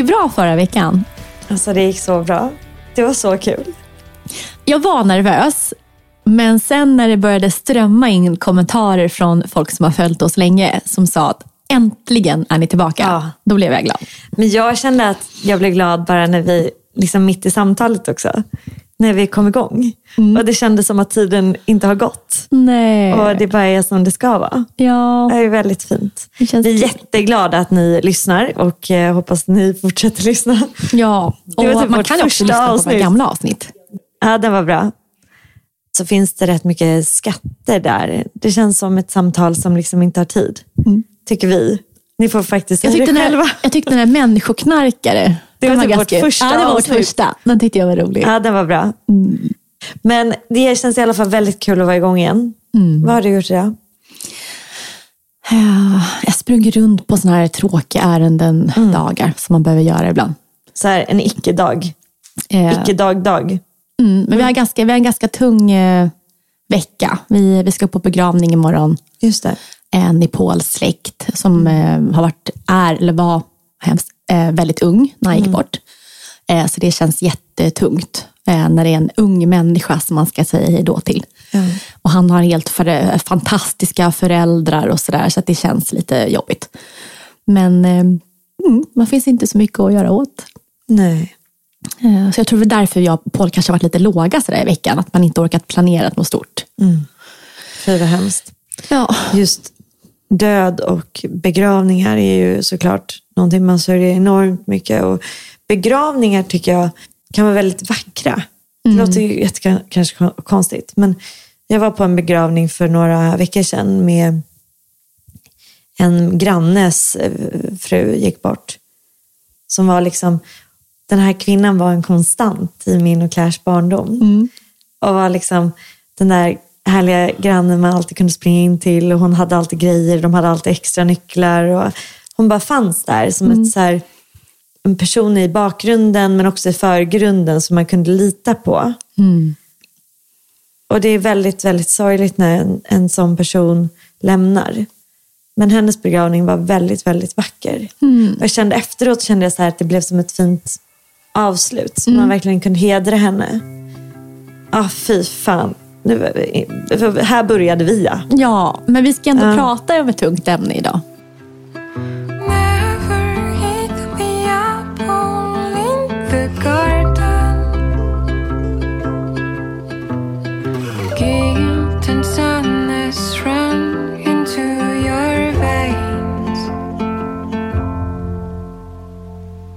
Ju bra förra veckan. Alltså det gick så bra. Det var så kul. Jag var nervös, men sen när det började strömma in kommentarer från folk som har följt oss länge, som sa att äntligen är ni tillbaka. Ja. Då blev jag glad. Men jag kände att jag blev glad bara när vi, liksom mitt i samtalet också, när vi kom igång. Och det kändes som att tiden inte har gått. Nej. Och det bara är som det ska vara. Ja. Det är väldigt fint. Det känns vi är jätteglada att ni lyssnar och eh, hoppas att ni fortsätter lyssna. ja. Och typ man kan ju också lyssna på våra avsnitt. gamla avsnitt. Ja, den var bra. Så finns det rätt mycket skatter där. Det känns som ett samtal som liksom inte har tid. Tycker vi. Ni får faktiskt Jag tyckte, det själva. här, jag tyckte den här människoknarkare, Det den var typ vårt första ja, det var vårt avsnitt. första. Den tyckte jag var rolig. Ja, den var bra. Men det känns i alla fall väldigt kul att vara igång igen. Mm. Vad har du gjort idag? Ja, Jag sprang runt på såna här tråkiga ärenden Mm. dagar som man behöver göra ibland. Så här, en icke-dag. Eh, Icke-dag-dag. mm, men vi har, en ganska, vi har en ganska tung eh, vecka. Vi, vi ska upp på begravning imorgon. Just det. En i Pauls släkt som eh, har varit, är, eller var hemskt, eh, väldigt ung när han gick bort. Eh, så det känns jättetungt eh, när det är en ung människa som man ska säga hej då till. Och han har helt för, fantastiska föräldrar och sådär så att det känns lite jobbigt. Men eh, mm, man finns inte så mycket att göra åt. Nej. Eh, Så jag tror det är därför jag och Paul kanske har varit lite låga sådär i veckan. Att man inte orkat planera något stort. Fy vad hemskt. Ja. Just död och begravningar är ju såklart någonting man sörjer enormt mycket. Och begravningar tycker jag kan vara väldigt vackra. Det låter ju jätte, kanske kon- konstigt, men jag var på en begravning för några veckor sedan med en grannes eh, fru gick bort. Som var liksom, den här kvinnan var en konstant i min och Clairs barndom. Och var liksom den där härliga grannen man alltid kunde springa in till. Och hon hade alltid grejer, de hade alltid extra nycklar. Och hon bara fanns där som ett så här, en person i bakgrunden men också i förgrunden som man kunde lita på. Och det är väldigt, väldigt sorgligt när en, en sån person lämnar. Men hennes begravning var väldigt, väldigt vacker. Och jag kände efteråt kände jag så att det blev som ett fint avslut. Så man verkligen kunde hedra henne. Ah, fy fan. Nu, här började vi ja. ja, men vi ska ändå Ja. prata om ett tungt ämne idag.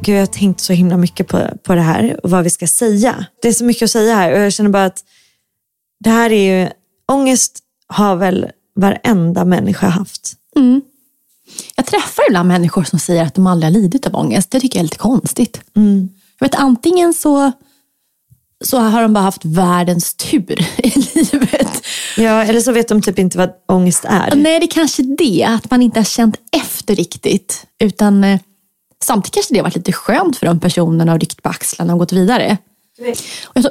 Gud, jag har tänkt så himla mycket på, på det här och vad vi ska säga. Det är så mycket att säga här och jag känner bara att det här är ju, ångest har väl varenda människa haft. Jag träffar ibland människor som säger att de aldrig har lidit av ångest. Det tycker jag är lite konstigt. Jag vet, antingen så, så har de bara haft världens tur i livet. Ja, eller så vet de typ inte vad ångest är. Nej, det är kanske det. Att man inte har känt efter riktigt. Utan eh, samtidigt kanske det har varit lite skönt för de personerna och ryckt på axlarna och gått vidare.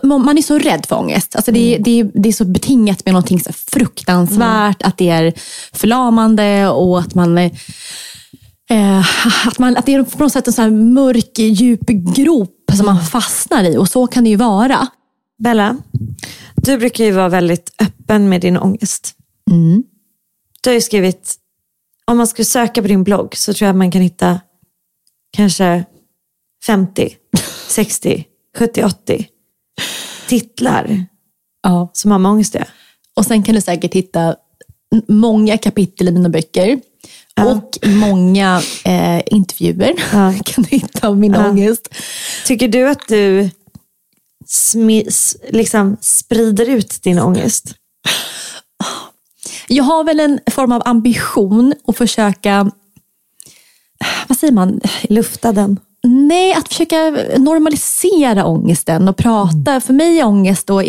Man är så rädd för ångest. Alltså det, är- det, det är så betingat med någonting så fruktansvärt. Att det är förlamande och att man... eh, Eh, att, man att det är på något sätt en här mörk, djup grop som man fastnar i. Och så kan det ju vara. Bella, du brukar ju vara väldigt öppen med din ångest. Du har ju skrivit, om man skulle söka på din blogg så tror jag att man kan hitta kanske 50, 60, 70, 80 titlar Ja. som har med göra. Och sen kan du säkert hitta många kapitel i mina böcker. Och många eh, intervjuer kan du hitta om min ångest. Tycker du att du smi, s- liksom sprider ut din ångest? Jag har väl en form av ambition att försöka, vad säger man? Lufta den? Nej, att försöka normalisera ångesten och prata. För mig är ångest då,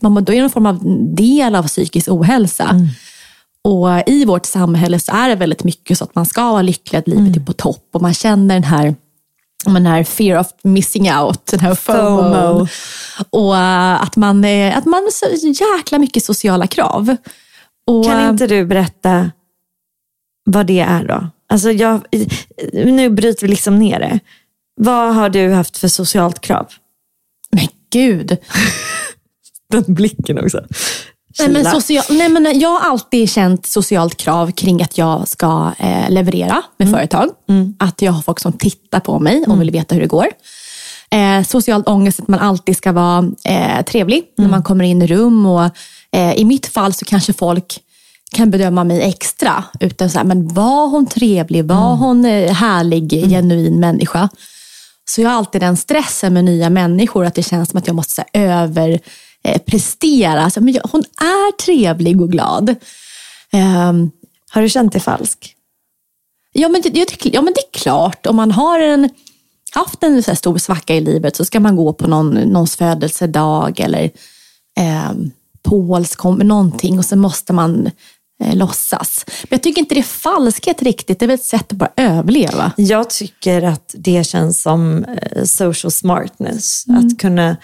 man, då är det en form av del av psykisk ohälsa. Och i vårt samhälle så är det väldigt mycket så att man ska vara lycklig, att livet är på topp och man känner den här den här fear of missing out, den här FOMO. FOMO. Och äh, att man, är- att man så jäkla mycket sociala krav. Och, Kan äh, inte du berätta vad det är då? Alltså jag, nu bryter vi liksom ner det. Vad har du haft för socialt krav? Men gud. Den blicken också. Nej, men social, nej, men jag har alltid känt socialt krav kring att jag ska eh, leverera med företag. Att jag har folk som tittar på mig och vill veta hur det går. Eh, social ångest att man alltid ska vara eh, trevlig när man kommer in i rum. Och, eh, I mitt fall så kanske folk kan bedöma mig extra. Utan så här, men var hon trevlig? Var hon eh, härlig, genuin människa? Så jag har alltid den stressen med nya människor, att det känns som att jag måste så här, över eh, prestera. Alltså, men jag, hon är trevlig och glad. Ehm, Har du känt dig falsk? ja, men det, ja, men det är klart. Om man har en, haft en så stor svacka i livet så ska man gå på någon, någons födelsedag eller eh, Pauls kommer någonting och så måste man eh, låtsas. Men jag tycker inte det är falskhet riktigt. Det är väl ett sätt att bara överleva. Jag tycker att det känns som eh, social smartness. Att kunna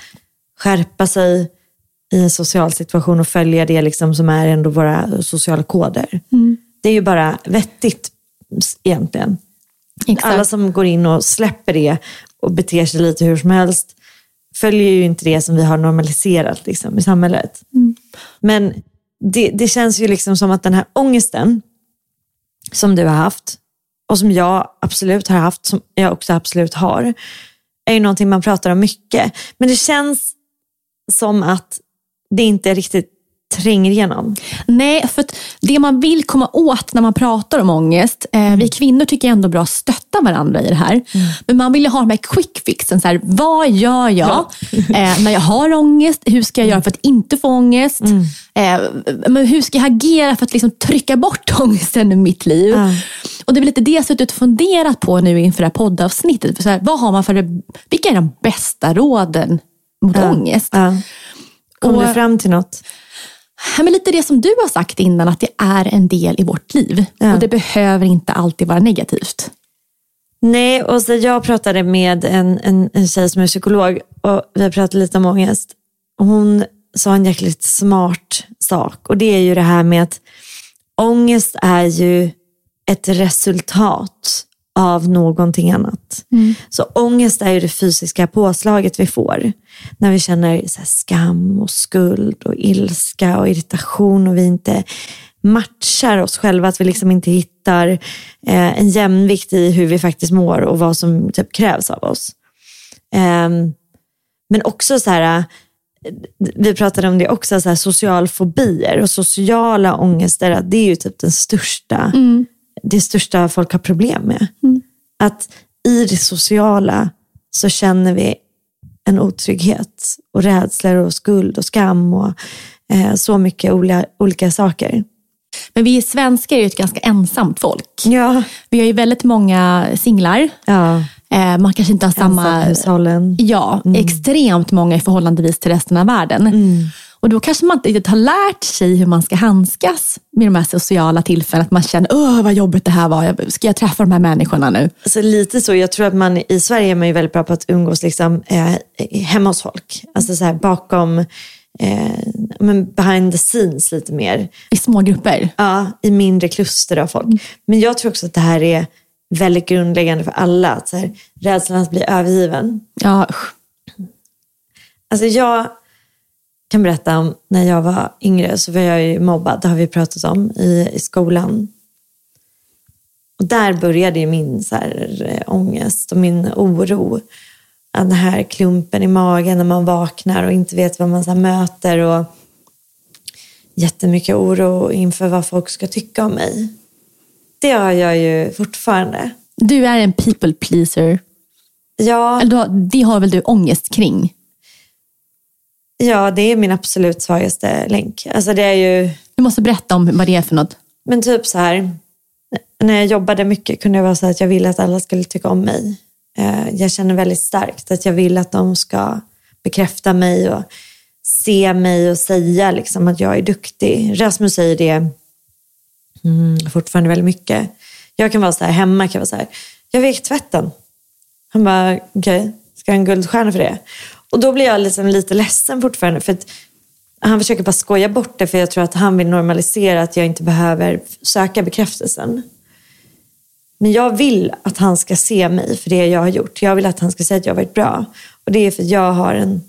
skärpa sig i en social situation och följa det liksom som är ändå våra sociala koder. Det är ju bara vettigt egentligen. Exakt. Alla som går in och släpper det och beter sig lite hur som helst följer ju inte det som vi har normaliserat liksom, i samhället. Men det, det känns ju liksom som att den här ångesten som du har haft och som jag absolut har haft, som jag också absolut har, är ju någonting man pratar om mycket. Men det känns som att det inte riktigt tränger igenom. Nej, för att det man vill komma åt när man pratar om ångest, eh, vi kvinnor tycker ändå bra att stötta varandra i det här. Men man vill ju ha de här quick fixen. Så här, vad gör jag eh, när jag har ångest? Hur ska jag göra för att inte få ångest? Eh, men hur ska jag agera för att liksom trycka bort ångesten ur mitt liv? Ja. Och det är lite det jag suttit och funderat på nu inför det här poddavsnittet. För så här, vad har man för, vilka är de bästa råden mot ångest? Ja. Kom Och- du fram till något? Ja, men lite det som du har sagt innan, att det är en del i vårt liv. Ja. Och det behöver inte alltid vara negativt. Nej, och så jag pratade med en, en, en tjej som är psykolog och vi pratade lite om ångest. Hon sa en jäkligt smart sak och det är ju det här med att ångest är ju ett resultat av någonting annat. Så ångest är ju det fysiska påslaget vi får när vi känner skam och skuld och ilska och irritation och vi inte matchar oss själva, att vi liksom inte hittar eh, en jämvikt i hur vi faktiskt mår och vad som typ krävs av oss. Ehm, men också så här, eh, vi pratade om det också, så här, socialfobier och sociala ångester, det är ju typ den största, det största folk har problem med. Att i det sociala så känner vi en otrygghet och rädslor och skuld och skam och eh, så mycket ola, olika saker. Men vi svenskar är ju ett ganska ensamt folk. Ja. Vi har ju väldigt många singlar. ja. Eh, man kanske inte har samma... Ensamhushållen. Ja, extremt många i förhållandevis till resten av världen. Och då kanske man inte riktigt har lärt sig hur man ska handskas med de här sociala tillfällena. Att man känner, åh vad jobbigt det här var. Ska jag träffa de här människorna nu? Alltså lite så. Jag tror att man i Sverige är man ju väldigt bra på att umgås liksom, eh, hemma hos folk. Alltså så här bakom, eh, men behind the scenes lite mer. I små grupper. Ja, i mindre kluster av folk. Men jag tror också att det här är väldigt grundläggande för alla. Att så här, rädslan att bli övergiven. Ja. Alltså jag kan berätta om när jag var yngre så var jag ju mobbad. Det har vi pratat om i, i skolan. Och där började min så här, eh, ångest och min oro. Den här klumpen i magen när man vaknar och inte vet vad man så möter. Och jättemycket oro inför vad folk ska tycka om mig. Det har jag ju fortfarande. Du är en people pleaser. Ja, Eller har, det har väl du ångest kring? Ja, det är min absolut svagaste länk. Alltså det är ju... Du måste berätta om vad det är för något. Men typ så här, när jag jobbade mycket kunde jag vara så att jag ville att alla skulle tycka om mig. Eh, Jag känner väldigt starkt att jag vill att de ska bekräfta mig och se mig och säga liksom att jag är duktig. Rasmus säger det mm, fortfarande väldigt mycket. Jag kan vara så här, hemma kan vara så här, jag vek tvätten. Han bara, okej, ska jag ha en guldstjärna för det? Och då blir jag liksom lite ledsen fortfarande för han försöker bara skoja bort det för jag tror att han vill normalisera att jag inte behöver söka bekräftelsen. Men jag vill att han ska se mig för det jag har gjort. Jag vill att han ska säga att jag har varit bra. Och det är för att jag har en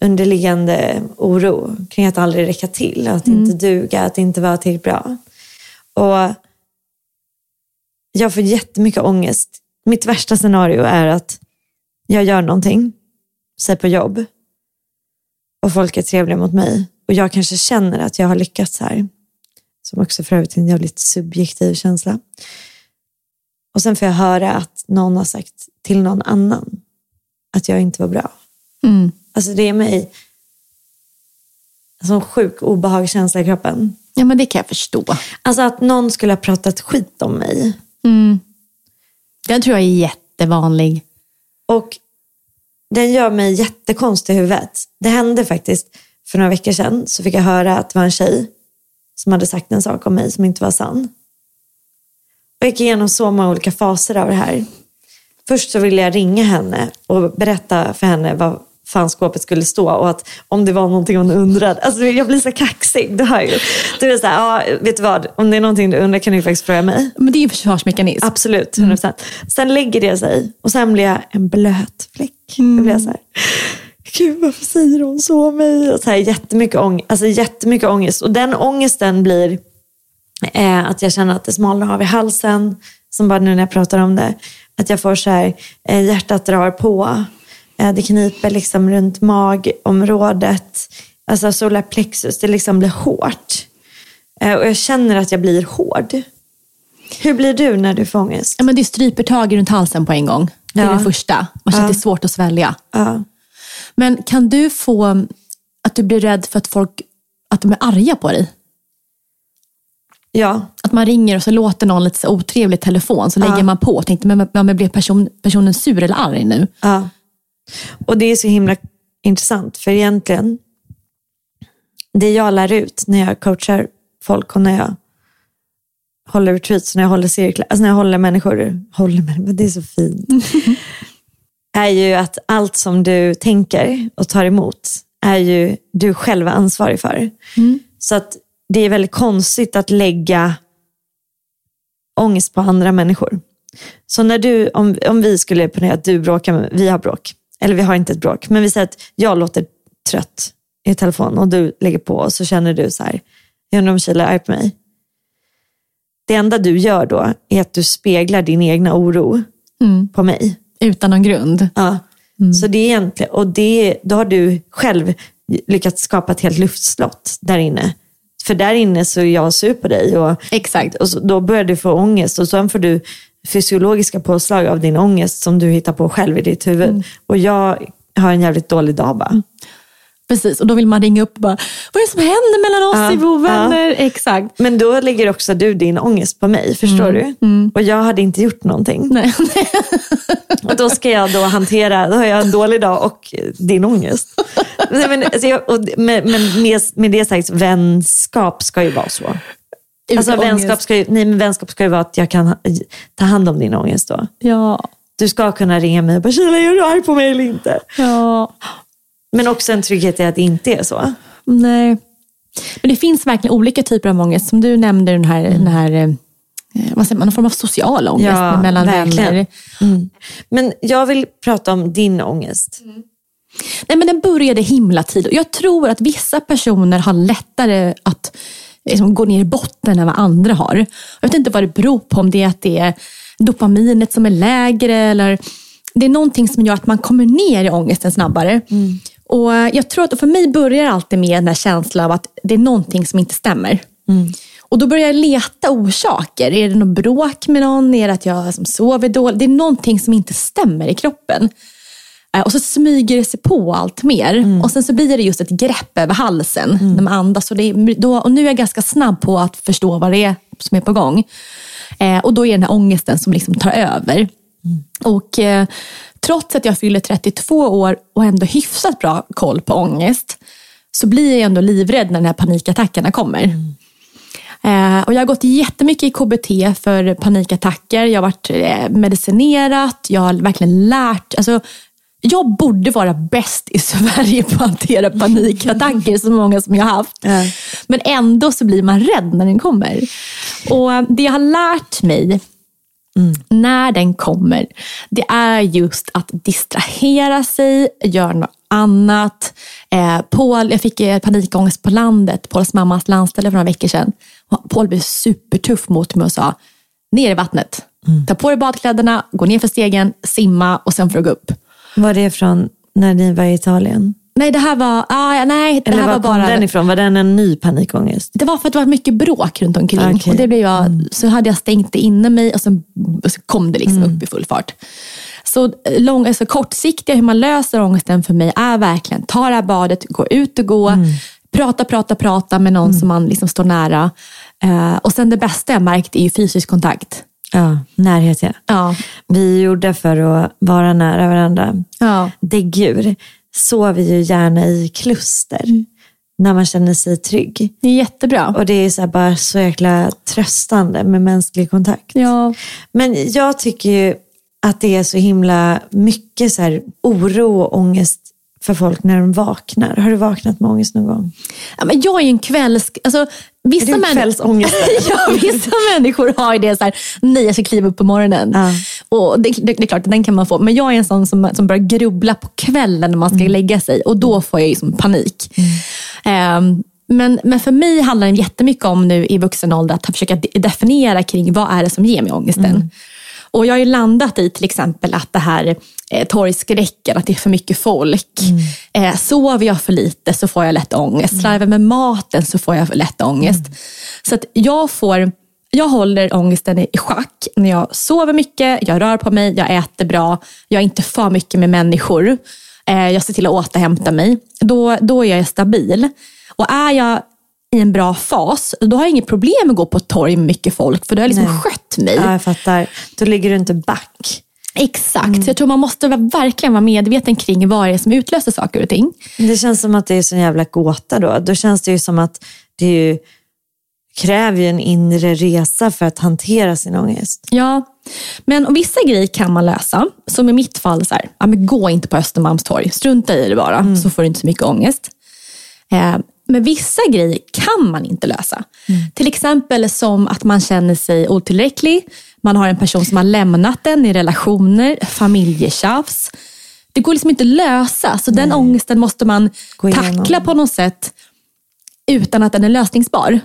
underliggande oro kring att aldrig räcka till, att inte duga, att inte vara tillräckligt bra. Och jag får jättemycket ångest. Mitt värsta scenario är att jag gör någonting, säg på jobb, och folk är trevliga mot mig och jag kanske känner att jag har lyckats här. Som också för övrigt är en jävligt subjektiv känsla. Och sen får jag höra att någon har sagt till någon annan att jag inte var bra. Mm. Alltså det är mig en sån sjuk obehagskänsla i kroppen. Ja, men det kan jag förstå. Alltså att någon skulle ha pratat skit om mig. Mm. Den tror jag är jättevanlig. Och den gör mig jättekonstig i huvudet. Det hände faktiskt för några veckor sedan. Så fick jag höra att det var en tjej som hade sagt en sak om mig som inte var sann. Jag gick igenom så många olika faser av det här. Först så ville jag ringa henne och berätta för henne vad fan skåpet skulle stå och att om det var någonting hon undrade. Alltså jag blir så kaxig, det hör ju. Du är så här, ja, vet du vad, om det är någonting du undrar kan du faktiskt fråga mig. Men det är en försvarsmekanism. Absolut, 100%. Sen lägger det sig och sen blir jag en blöt fläck. Då blir jag så här, gud varför säger hon så om mig? Och så här, jättemycket, ång- alltså, jättemycket ångest. Och den ångesten blir eh, att jag känner att det smalnar av i halsen. Som bara nu när jag pratar om det. Att jag får så här, eh, hjärtat drar på. Eh, det kniper liksom runt magområdet. Alltså solar plexus, det liksom blir hårt. Eh, och jag känner att jag blir hård. Hur blir du när du får ångest? Ja, men det stryper tag runt halsen på en gång. Det är Ja. det första. Man känner att det är svårt att svälja. Ja. Men kan du få att du blir rädd för att folk att de är arga på dig? Ja, Att man ringer och så låter någon lite så otrevlig telefon, så lägger man på och tänkte, men, men, men blir person, personen sur eller arg nu? ja. Och det är så himla intressant för egentligen det jag lär ut när jag coachar folk och när jag håller retreats, när jag håller cirklar, alltså när jag håller människor, håller människor, det är så fint, är ju att allt som du tänker och tar emot är ju du själv ansvarig för. Så att det är väldigt konstigt att lägga ångest på andra människor. Så när du, om, om vi skulle ponera att du bråkar med, vi har bråk, eller vi har inte ett bråk, men vi säger att jag låter trött i telefon och du lägger på och så känner du så här, jag undrar om Kila är arg på mig. Det enda du gör då är att du speglar din egna oro på mig. Utan någon grund. Ja. Så det är egentligen, och det, då har du själv lyckats skapa ett helt luftslott där inne. För där inne så är jag sur på dig och, Exakt. och så, då börjar du få ångest och sen får du fysiologiska påslag av din ångest som du hittar på själv i ditt huvud. Och jag har en jävligt dålig dag bara. Precis, och då vill man ringa upp och bara, vad är det som händer mellan oss Ja, i Bovänner? Exakt. Men då lägger också du din ångest på mig, förstår du? Och jag hade inte gjort någonting. Nej. Och då ska jag då hantera, då har jag en dålig dag och din ångest. Men, alltså jag, och, men men med, med det sagt, vänskap ska ju vara så. Alltså, vänskap, ska ju, nej, men vänskap ska ju vara att jag kan ta hand om din ångest då. Ja. Du ska kunna ringa mig och bara, Kila, är du arg på mig eller inte? ja. Men också en trygghet i att det inte är så. Nej. Men det finns verkligen olika typer av ångest. Som du nämnde, den här, den här eh, vad säger man, någon form av social ångest Ja, mellan verkligen. vänner. Men jag vill prata om din ångest. Nej, men den började himla tidigt. Jag tror att vissa personer har lättare att liksom, gå ner i botten än vad andra har. Jag vet inte vad det beror på, om det är att det är dopaminet som är lägre eller det är någonting som gör att man kommer ner i ångesten snabbare. Och Jag tror att för mig börjar alltid med den här känslan av att det är någonting som inte stämmer. Och Då börjar jag leta orsaker. Är det något bråk med någon? Är det att jag som sover dåligt? Det är någonting som inte stämmer i kroppen. Eh, Och så smyger det sig på allt mer. Och sen så blir det just ett grepp över halsen när man andas. Och, det då, och nu är jag ganska snabb på att förstå vad det är som är på gång. Eh, och då är det den här ångesten som liksom tar över. Och eh, trots att jag fyller 32 år och ändå hyfsat bra koll på ångest, så blir jag ändå livrädd när de här panikattackerna kommer. Eh, och jag har gått jättemycket i KBT för panikattacker. Jag har varit eh, medicinerat. Jag har verkligen lärt. Alltså, jag borde vara bäst i Sverige på att hantera panikattacker, så många som jag har haft. Ja. Men ändå så blir man rädd när den kommer. Och Det jag har lärt mig när den kommer, det är just att distrahera sig, göra något annat. Eh, Paul, jag fick eh, panikångest på landet, Pauls mammas landställe för några veckor sedan. Paul blev supertuff mot mig och sa, ner i vattnet. Ta på dig badkläderna, gå ner för stegen, simma och sen får du gå upp. Var det från när ni var i Italien? Nej, det här var, ah, nej, det Eller här var var bara... den ifrån? Var den en ny panikångest? Det var för att det var mycket bråk runt omkring. Okej. Och det blev jag, Så hade jag stängt det inne mig och sen och så kom det liksom upp i full fart. Så eh, lång, alltså kortsiktiga, hur man löser ångesten för mig är verkligen ta det här badet, gå ut och gå, prata, prata, prata med någon som man liksom står nära. Eh, och sen det bästa jag märkt är ju fysisk kontakt. Ja, närhet ja. Ja. Vi gjorde för att vara nära varandra. Ja. Däggdjur sover ju gärna i kluster när man känner sig trygg. Det är jättebra. Och det är så bara så jäkla tröstande med mänsklig kontakt. Ja. Men jag tycker ju att det är så himla mycket så oro och ångest för folk när de vaknar. Har du vaknat med ångest någon gång? Ja, men jag är en kvälls... Alltså, vissa Är du män- kvällsångestare? ja, vissa människor har ju det så här, nej jag ska kliva upp på morgonen. Ja. Och det, det, det är klart, den kan man få. Men jag är en sån som, som börjar grubbla på kvällen när man ska lägga sig. Och då får jag ju som panik. Ehm, men, men för mig handlar det jättemycket om nu i vuxen ålder att försöka de- definiera kring vad är det som ger mig ångesten. Och jag har ju landat i till exempel att det här eh, torgskräcken, att det är för mycket folk. Eh, sover jag för lite så får jag lätt ångest. Slarvar med maten så får jag lätt ångest. Så att jag får jag håller ångesten i schack när jag sover mycket, jag rör på mig, jag äter bra, jag är inte för mycket med människor. Eh, jag ser till att återhämta mig. Då, då är jag stabil. Och är jag i en bra fas, då har jag inget problem med att gå på ett torg med mycket folk, för då har jag liksom Nej. skött mig. Ja, jag fattar. Då ligger du inte back. Exakt, så jag tror man måste verkligen vara medveten kring vad det är som utlöser saker och ting. Det känns som att det är så jävla gåta då. Då känns det ju som att det ju kräver ju en inre resa för att hantera sin ångest. Ja, men vissa grejer kan man lösa. Som i mitt fall, så här, ja, men gå inte på Östermalmstorg. Strunta i det bara, så får du inte så mycket ångest. Eh, men vissa grejer kan man inte lösa. Till exempel som att man känner sig otillräcklig. Man har en person som har lämnat en i relationer, familjetjafs. Det går liksom inte lösa, så den ångesten måste man tackla på något sätt utan att den är lösningsbar.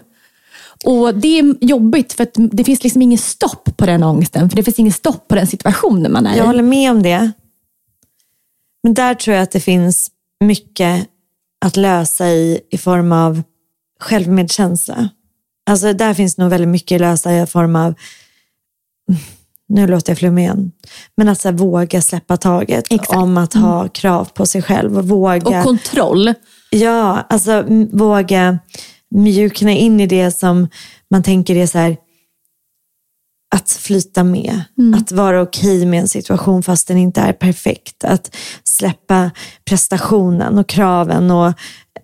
Och Det är jobbigt för att det finns liksom ingen stopp på den ångesten. För det finns ingen stopp på den situationen man är Jag i. håller med om det. Men där tror jag att det finns mycket att lösa i, i form av självmedkänsla. Alltså där finns nog väldigt mycket att lösa i form av, nu låter jag flummig igen, men att så här, våga släppa taget Exakt. om att ha krav på sig själv och våga. Och kontroll. Ja, alltså våga mjukna in i det som man tänker är så här, att flyta med. Att vara okej med en situation fast den inte är perfekt. Att släppa prestationen och kraven och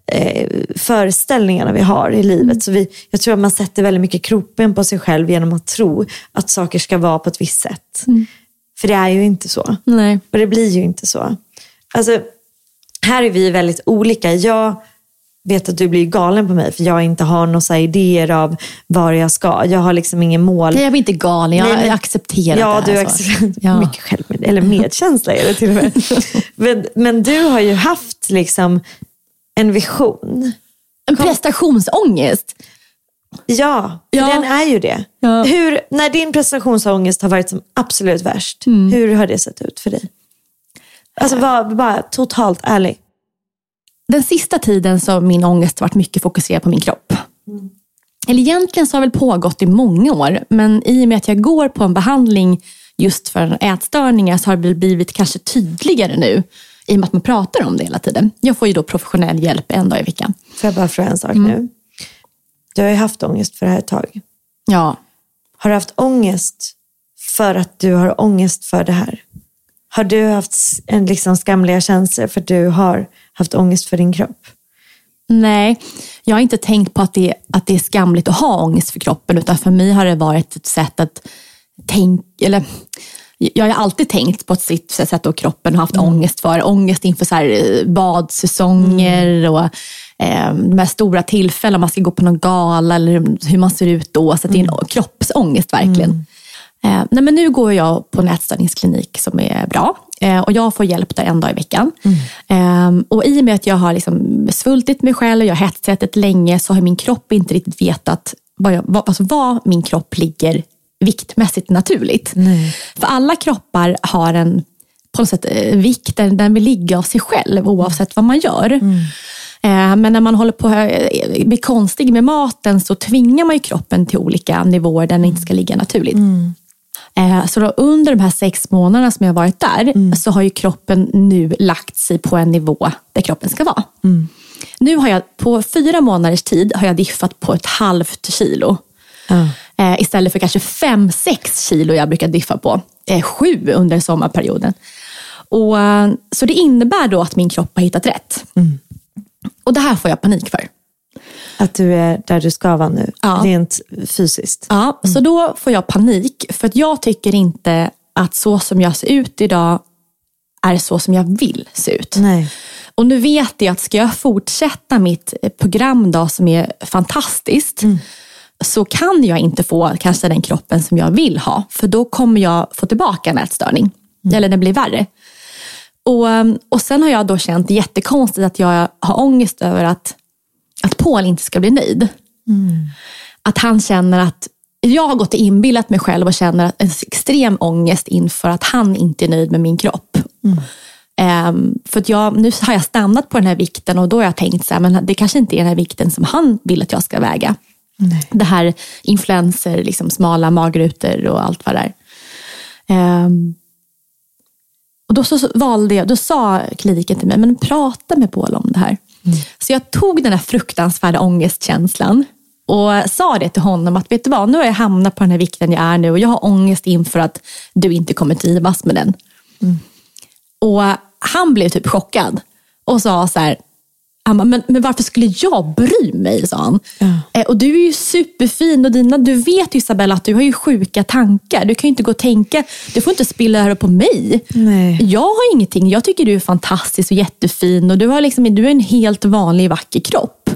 eh, föreställningarna vi har i livet. Så vi, jag tror att man sätter väldigt mycket kroppen på sig själv genom att tro att saker ska vara på ett visst sätt. För det är ju inte så. Nej. Och det blir ju inte så. Alltså, här är vi väldigt olika. Jag vet att du blir galen på mig för jag inte har några idéer av var jag ska. Jag har liksom ingen mål. Nej, jag blir inte galen. Jag, Nej, accepterar Ja, det du här. accepterar Ja. mycket själv, eller medkänsla är det till och med. men, men du har ju haft liksom en vision. En prestationsångest. Ja, Ja. den är ju det. Ja. Hur, när din prestationsångest har varit som absolut värst, Mm. hur har det sett ut för dig? Alltså var bara totalt ärlig. Den sista tiden så har min ångest varit mycket fokuserad på min kropp. Eller egentligen så har det väl pågått i många år, men i och med att jag går på en behandling just för ätstörningar så har det blivit kanske tydligare nu. I och med att man pratar om det hela tiden. Jag får ju då professionell hjälp en dag i veckan. Får jag bara fråga en sak Mm. nu? Du har ju haft ångest för det här ett tag. Ja, Har du haft ångest för att du har ångest för det här? Har du haft en liksom skamliga känslor för att du har haft ångest för din kropp? Nej, jag har inte tänkt på att det, att det är skamligt att ha ångest för kroppen, utan för mig har det varit ett sätt att tänka, eller jag har alltid tänkt på ett sitt sätt att kroppen har haft ångest för. Ångest inför så här eh, badsäsonger och eh, de här stora tillfällen, om man ska gå på någon gala eller hur man ser ut då. Så det är en kroppsångest verkligen. Eh, nej, men nu går jag på en ätstörningsklinik som är bra eh, och jag får hjälp där en dag i veckan. Eh, och I och med att jag har liksom svultit mig själv och jag har hetsätit länge så har min kropp inte riktigt vetat vad, jag, vad, alltså vad min kropp ligger viktmässigt naturligt. För alla kroppar har en på något sätt, eh, vikt där den vill ligga av sig själv oavsett vad man gör. Eh, Men när man håller på att bli konstig med maten så tvingar man ju kroppen till olika nivåer där den inte ska ligga naturligt. Eh, Så då under de här sex månaderna som jag har varit där så har ju kroppen nu lagt sig på en nivå där kroppen ska vara. Nu har jag på fyra månaders tid har jag diffat på ett halvt kilo. Eh, istället för kanske fem, sex kilo jag brukar diffa på. Eh, sju under sommarperioden. Och, eh, så det innebär då att min kropp har hittat rätt. Och det här får jag panik för. Att du är där du ska vara nu, Ja. rent fysiskt. Ja, Så då får jag panik för att jag tycker inte att så som jag ser ut idag är så som jag vill se ut. Nej. Och nu vet jag att ska jag fortsätta mitt program då som är fantastiskt så kan jag inte få kanske den kroppen som jag vill ha. För då kommer jag få tillbaka en ätstörning. Eller den blir värre. Och, och sen har jag då känt jättekonstigt att jag har ångest över att, att Paul inte ska bli nöjd. Att han känner att jag har gått och inbillat mig själv och känner en extrem ångest inför att han inte är nöjd med min kropp. Ehm, för att jag, nu har jag stannat på den här vikten och då har jag tänkt så här, men det kanske inte är den här vikten som han vill att jag ska väga. Det här influenser, liksom smala magrutor och allt vad det är. Ehm, och då så så valde jag, då sa kliniken till mig, men prata med Paul om det här. Så jag tog den här fruktansvärda ångestkänslan och sa det till honom att vet du vad, nu har jag hamnat på den här vikten jag är nu och jag har ångest inför att du inte kommer trivas med den. Och han blev typ chockad och sa så här, han bara, men, men varför skulle jag bry mig? sa han. Eh, och du är ju superfin och dina, du vet ju Isabella att du har ju sjuka tankar. Du kan ju inte gå och tänka, du får inte spilla här på mig. Nej. Jag har ingenting, jag tycker du är fantastisk och jättefin och du har, liksom, du har en helt vanlig vacker kropp.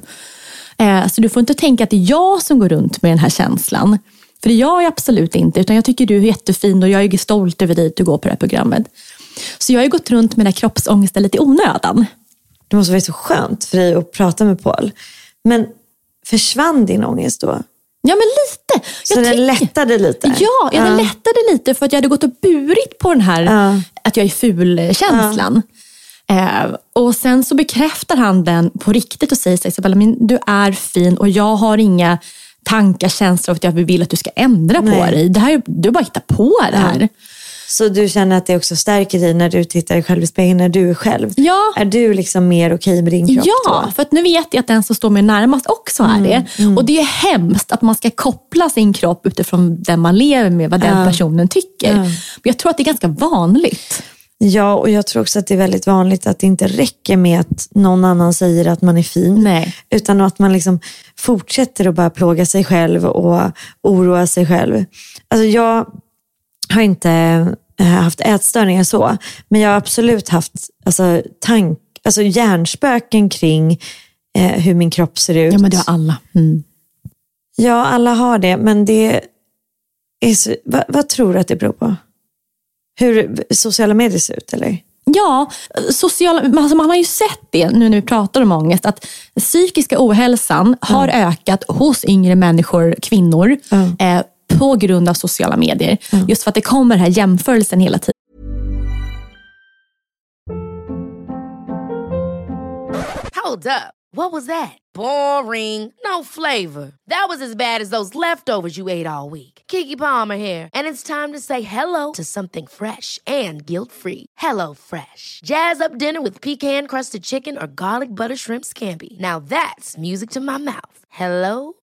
Eh, så du får inte tänka att det är jag som går runt med den här känslan. För det gör jag absolut inte, utan jag tycker du är jättefin och jag är stolt över dig att du går på det här programmet. Så jag har gått runt med den här kroppsångesten lite i onödan. Det måste vara så skönt för dig att prata med Paul. Men försvann din ångest då? Ja, men lite. Så Jag den lättade lite? Ja, ja, den lättade lite för att jag hade gått och burit på den här Ja. att jag är ful-känslan. Eh, och sen så bekräftar han den på riktigt och säger så Isabella, men du är fin och jag har inga tankar, känslor av att jag vill att du ska ändra på Nej. dig. Det här, är- du bara hittar på det här. Så du känner att det också stärker dig när du tittar själv i spegeln, när du är själv? Ja. Är du liksom mer okej med din kropp Ja, då? för att nu vet jag att den som står mig närmast också är det. Och det är hemskt att man ska koppla sin kropp utifrån den man lever med, vad den personen tycker. Men jag tror att det är ganska vanligt. Ja, och jag tror också att det är väldigt vanligt att det inte räcker med att någon annan säger att man är fin. Nej. Utan att man liksom fortsätter att bara plåga sig själv och oroa sig själv. Alltså jag har inte eh, haft ätstörningar så, men jag har absolut haft alltså, tank, alltså hjärnspöken kring eh, hur min kropp ser ut. Ja, men det har alla. Mm. Ja, alla har det, men det är så, vad, vad tror du att det beror på? Hur sociala medier ser ut, eller? Ja, sociala, alltså man har ju sett det nu när vi pratar om ångest, att psykiska ohälsan har ökat hos yngre människor, kvinnor, eh, på grund av sociala medier. Just för att det kommer den här jämförelsen hela tiden. Hold up. What was that? Boring. No flavor. That was as bad as those leftovers you ate all week. Kiki Palmer here, and it's time to say hello to something fresh and guilt-free. Hello Fresh. Jazz up dinner with pecan-crusted chicken or garlic butter shrimp scampi. Now that's music to my mouth. Hello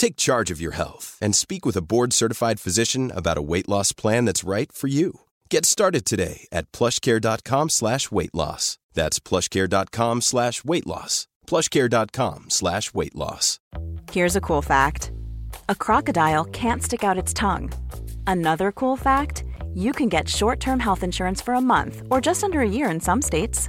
Take charge of your health and speak with a board-certified physician about a weight loss plan that's right for you. Get started today at plushcare.com slash weight loss. That's plushcare.com slash weight loss. plushcare.com slash weight loss. Here's a cool fact a crocodile can't stick out its tongue. Another cool fact you can get short term health insurance for a month or just under a year in some states.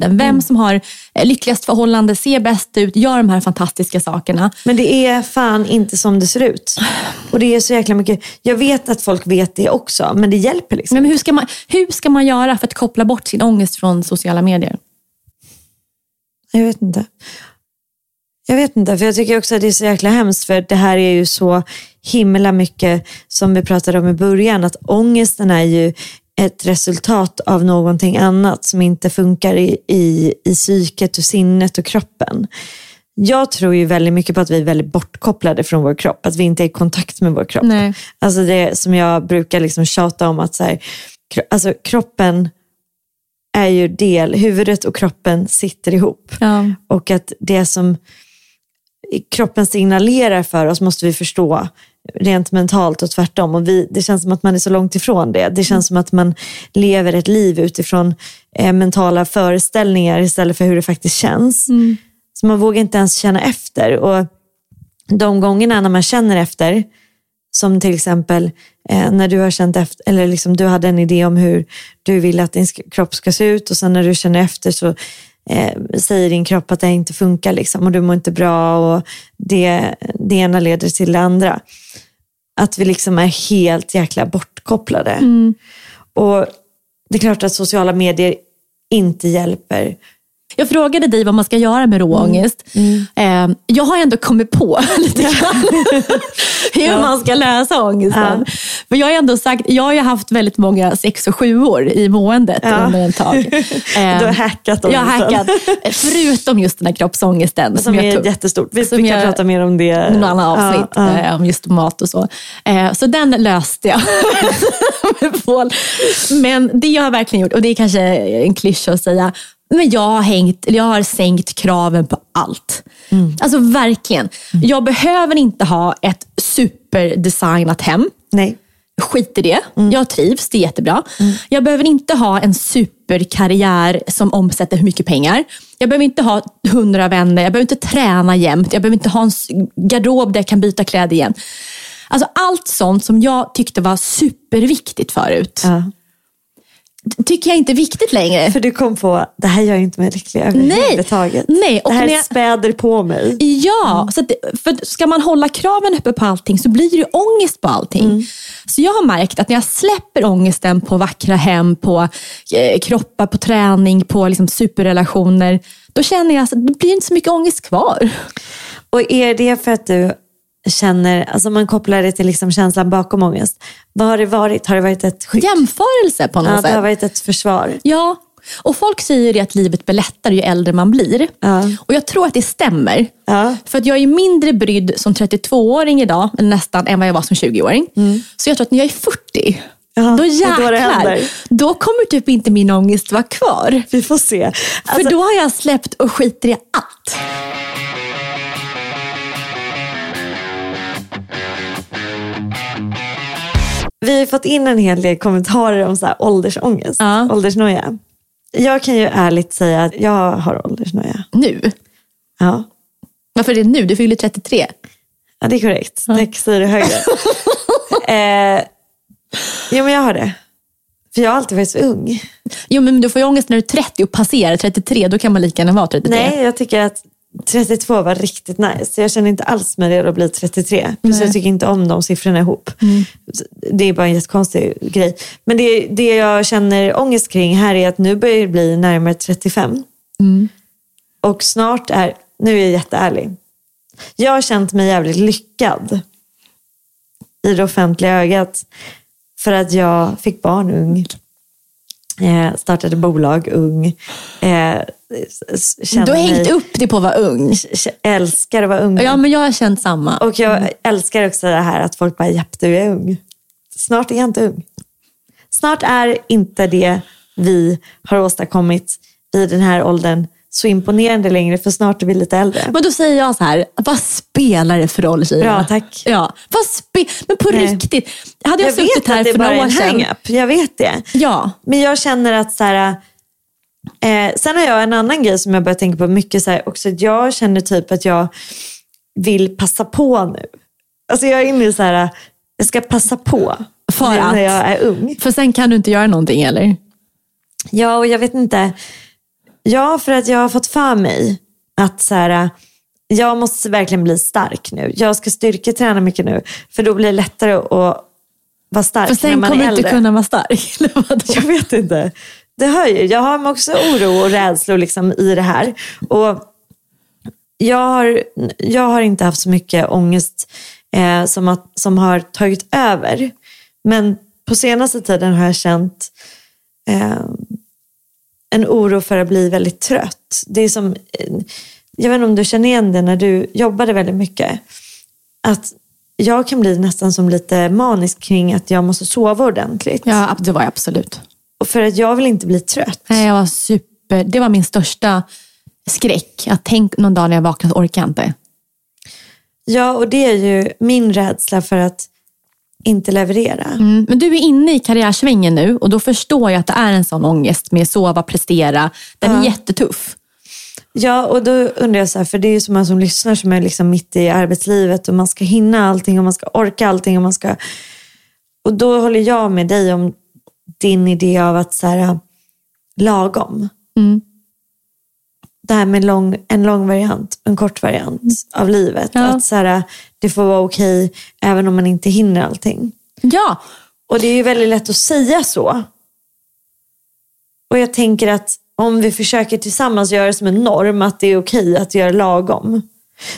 Vem som har eh, lyckligast förhållande, ser bäst ut, gör de här fantastiska sakerna. Men det är fan inte som det ser ut. Och det är så jäkla mycket. Jag vet att folk vet det också, men det hjälper liksom. Men hur, ska man, hur ska man göra för att koppla bort sin ångest från sociala medier? Jag vet inte. Jag vet inte, för jag tycker också att det är så jäkla hemskt, för det här är ju så himla mycket som vi pratade om i början, att ångesten är ju ett resultat av någonting annat som inte funkar i, i, i psyket och sinnet och kroppen. Jag tror ju väldigt mycket på att vi är väldigt bortkopplade från vår kropp, att vi inte är i kontakt med vår kropp. Nej. Alltså det som jag brukar liksom tjata om, att så här, alltså kroppen är ju del, huvudet och kroppen sitter ihop. Ja. Och att det som kroppen signalerar för oss måste vi förstå rent mentalt och tvärtom. Och vi, det känns som att man är så långt ifrån det. Det känns som att man lever ett liv utifrån eh, mentala föreställningar istället för hur det faktiskt känns. Så man vågar inte ens känna efter. Och de gångerna när man känner efter, som till exempel eh, när du har känt efter, eller liksom du hade en idé om hur du vill att din kropp ska se ut och sen när du känner efter så eh, säger din kropp att det inte funkar liksom, och du mår inte bra och det, det ena leder till det andra. Att vi liksom är helt jäkla bortkopplade. Och det är klart att sociala medier inte hjälper. Jag frågade dig vad man ska göra med råångest. Eh, jag har ändå kommit på lite grann hur man ska lösa ångesten. För jag har ändå sagt, jag har ju haft väldigt många sex och sjuor i måendet Ja. under en tag. Du har hackat Jag har ångesten. hackat. Förutom just den här kroppsångesten. Som jag är tog- jättestort. Vi, som vi kan jag- prata mer om det. i något annat avsnitt Ja, ja. eh, om just mat och så. Eh, så den löste jag. med Paul. Men det jag har verkligen gjort, och det är kanske en klyscha att säga, men jag har, hängt, jag har sänkt kraven på allt. Alltså verkligen. Jag behöver inte ha ett superdesignat hem. Nej. Skit i det. Jag trivs, det är jättebra. Jag behöver inte ha en superkarriär som omsätter hur mycket pengar. Jag behöver inte ha hundra vänner, jag behöver inte träna jämt, jag behöver inte ha en garderob där jag kan byta kläder igen. Alltså allt sånt som jag tyckte var superviktigt förut. Ja. Tycker jag inte är viktigt längre. För du kom på, det här gör inte mig lycklig Nej. överhuvudtaget. Nej, och det här jag- späder på mig. Ja, så att, för ska man hålla kraven uppe på allting så blir det ångest på allting. Så jag har märkt att när jag släpper ångesten på vackra hem, på eh, kroppar, på träning, på liksom, superrelationer, då känner jag att det blir inte så mycket ångest kvar. Och är det för att du känner, alltså man kopplar det till liksom känslan bakom ångest. Vad har det varit? Har det varit ett skydd? Jämförelse på något Ja, det sätt. har varit ett försvar. Ja, och folk säger ju det att livet blir lättare ju äldre man blir. Ja. Och jag tror att det stämmer. Ja. För att jag är mindre brydd som 32-åring idag, nästan, än vad jag var som 20-åring. Så jag tror att när jag är 40, Ja, då då det jäklar, händer. då kommer typ inte min ångest vara kvar. Vi får se. För Alltså, då har jag släppt och skiter i allt. Vi har fått in en hel del kommentarer om så här åldersångest, Ja. åldersnoja. Jag kan ju ärligt säga att jag har åldersnoja. Nu. Ja, Varför är det nu? Du fyller 33. ja det är korrekt. Tack, säger du högre. eh, ja, men jag har det. För jag har alltid varit så ung. Jo, men du får ju ångest när du är 30 och passerar 33. Då kan man lika gärna vara 33. Nej, jag tycker att 32 var riktigt nice. Jag känner inte alls mig redo att bli 33. Plus jag tycker inte om de siffrorna ihop. Så Det är bara en jättekonstig grej. Men det, det jag känner ångest kring här är att nu börjar det bli närmare 35. Och snart är, nu är jag jätteärlig. Jag har känt mig jävligt lyckad i det offentliga ögat. För att jag fick barn ung. Eh, startade bolag ung. Eh, Du har hängt mig- upp det på att vara ung. älskar att vara ung. Ja, men jag har känt samma. Och jag älskar också det här att folk bara, japp du är ung. Snart är jag inte ung. Snart är inte det vi har åstadkommit i den här åldern så imponerande längre för snart är vi lite äldre. Men då säger jag så här, vad spelar det för roll Kira? Bra, tack. Ja, vad spe- men på Nej. riktigt. Hade jag, Jag suttit här för några år sedan. jag vet det. Ja, Men jag känner att så här, eh, sen har jag en annan grej som jag börjar tänka på mycket. Så här, också, att jag känner typ att jag vill passa på nu. Alltså jag är inne i så här, jag ska passa på För att? när jag är ung. för sen kan du inte göra någonting eller? Ja, och jag vet inte. Ja, för att jag har fått för mig att så här, jag måste verkligen bli stark nu. Jag ska styrketräna mycket nu. För då blir det lättare att vara stark För när sen man kommer är du inte äldre. kunna vara stark. Jag vet inte. Det hör ju. Jag har också oro och rädslor liksom i det här. Och jag, har, jag har inte haft så mycket ångest eh, som, att, som har tagit över. Men på senaste tiden har jag känt eh, en oro för att bli väldigt trött. Det är som, jag vet inte om du känner igen det när du jobbade väldigt mycket. Att jag kan bli nästan som lite manisk kring att jag måste sova ordentligt. Ja, det var jag absolut. Och för att jag vill inte bli trött. Nej, jag var super, det var min största skräck. Att tänk någon dag när jag vaknar så orkar jag inte. Ja, och det är ju min rädsla för att inte leverera. Mm. Men du är inne i karriärsvängen nu och då förstår jag att det är en sån ångest med sova, prestera. Den är jättetuff. Ja, och då undrar jag så här, för det är ju så många som lyssnar som är liksom mitt i arbetslivet och man ska hinna allting och man ska orka allting och man ska... Och då håller jag med dig om din idé av att så här, lagom. Mm. Det här med lång, en lång variant, en kort variant av livet. Ja. Att så här, det får vara okej även om man inte hinner allting. Ja, Och det är ju väldigt lätt att säga så. Och jag tänker att om vi försöker tillsammans göra det som en norm, att det är okej att göra lagom.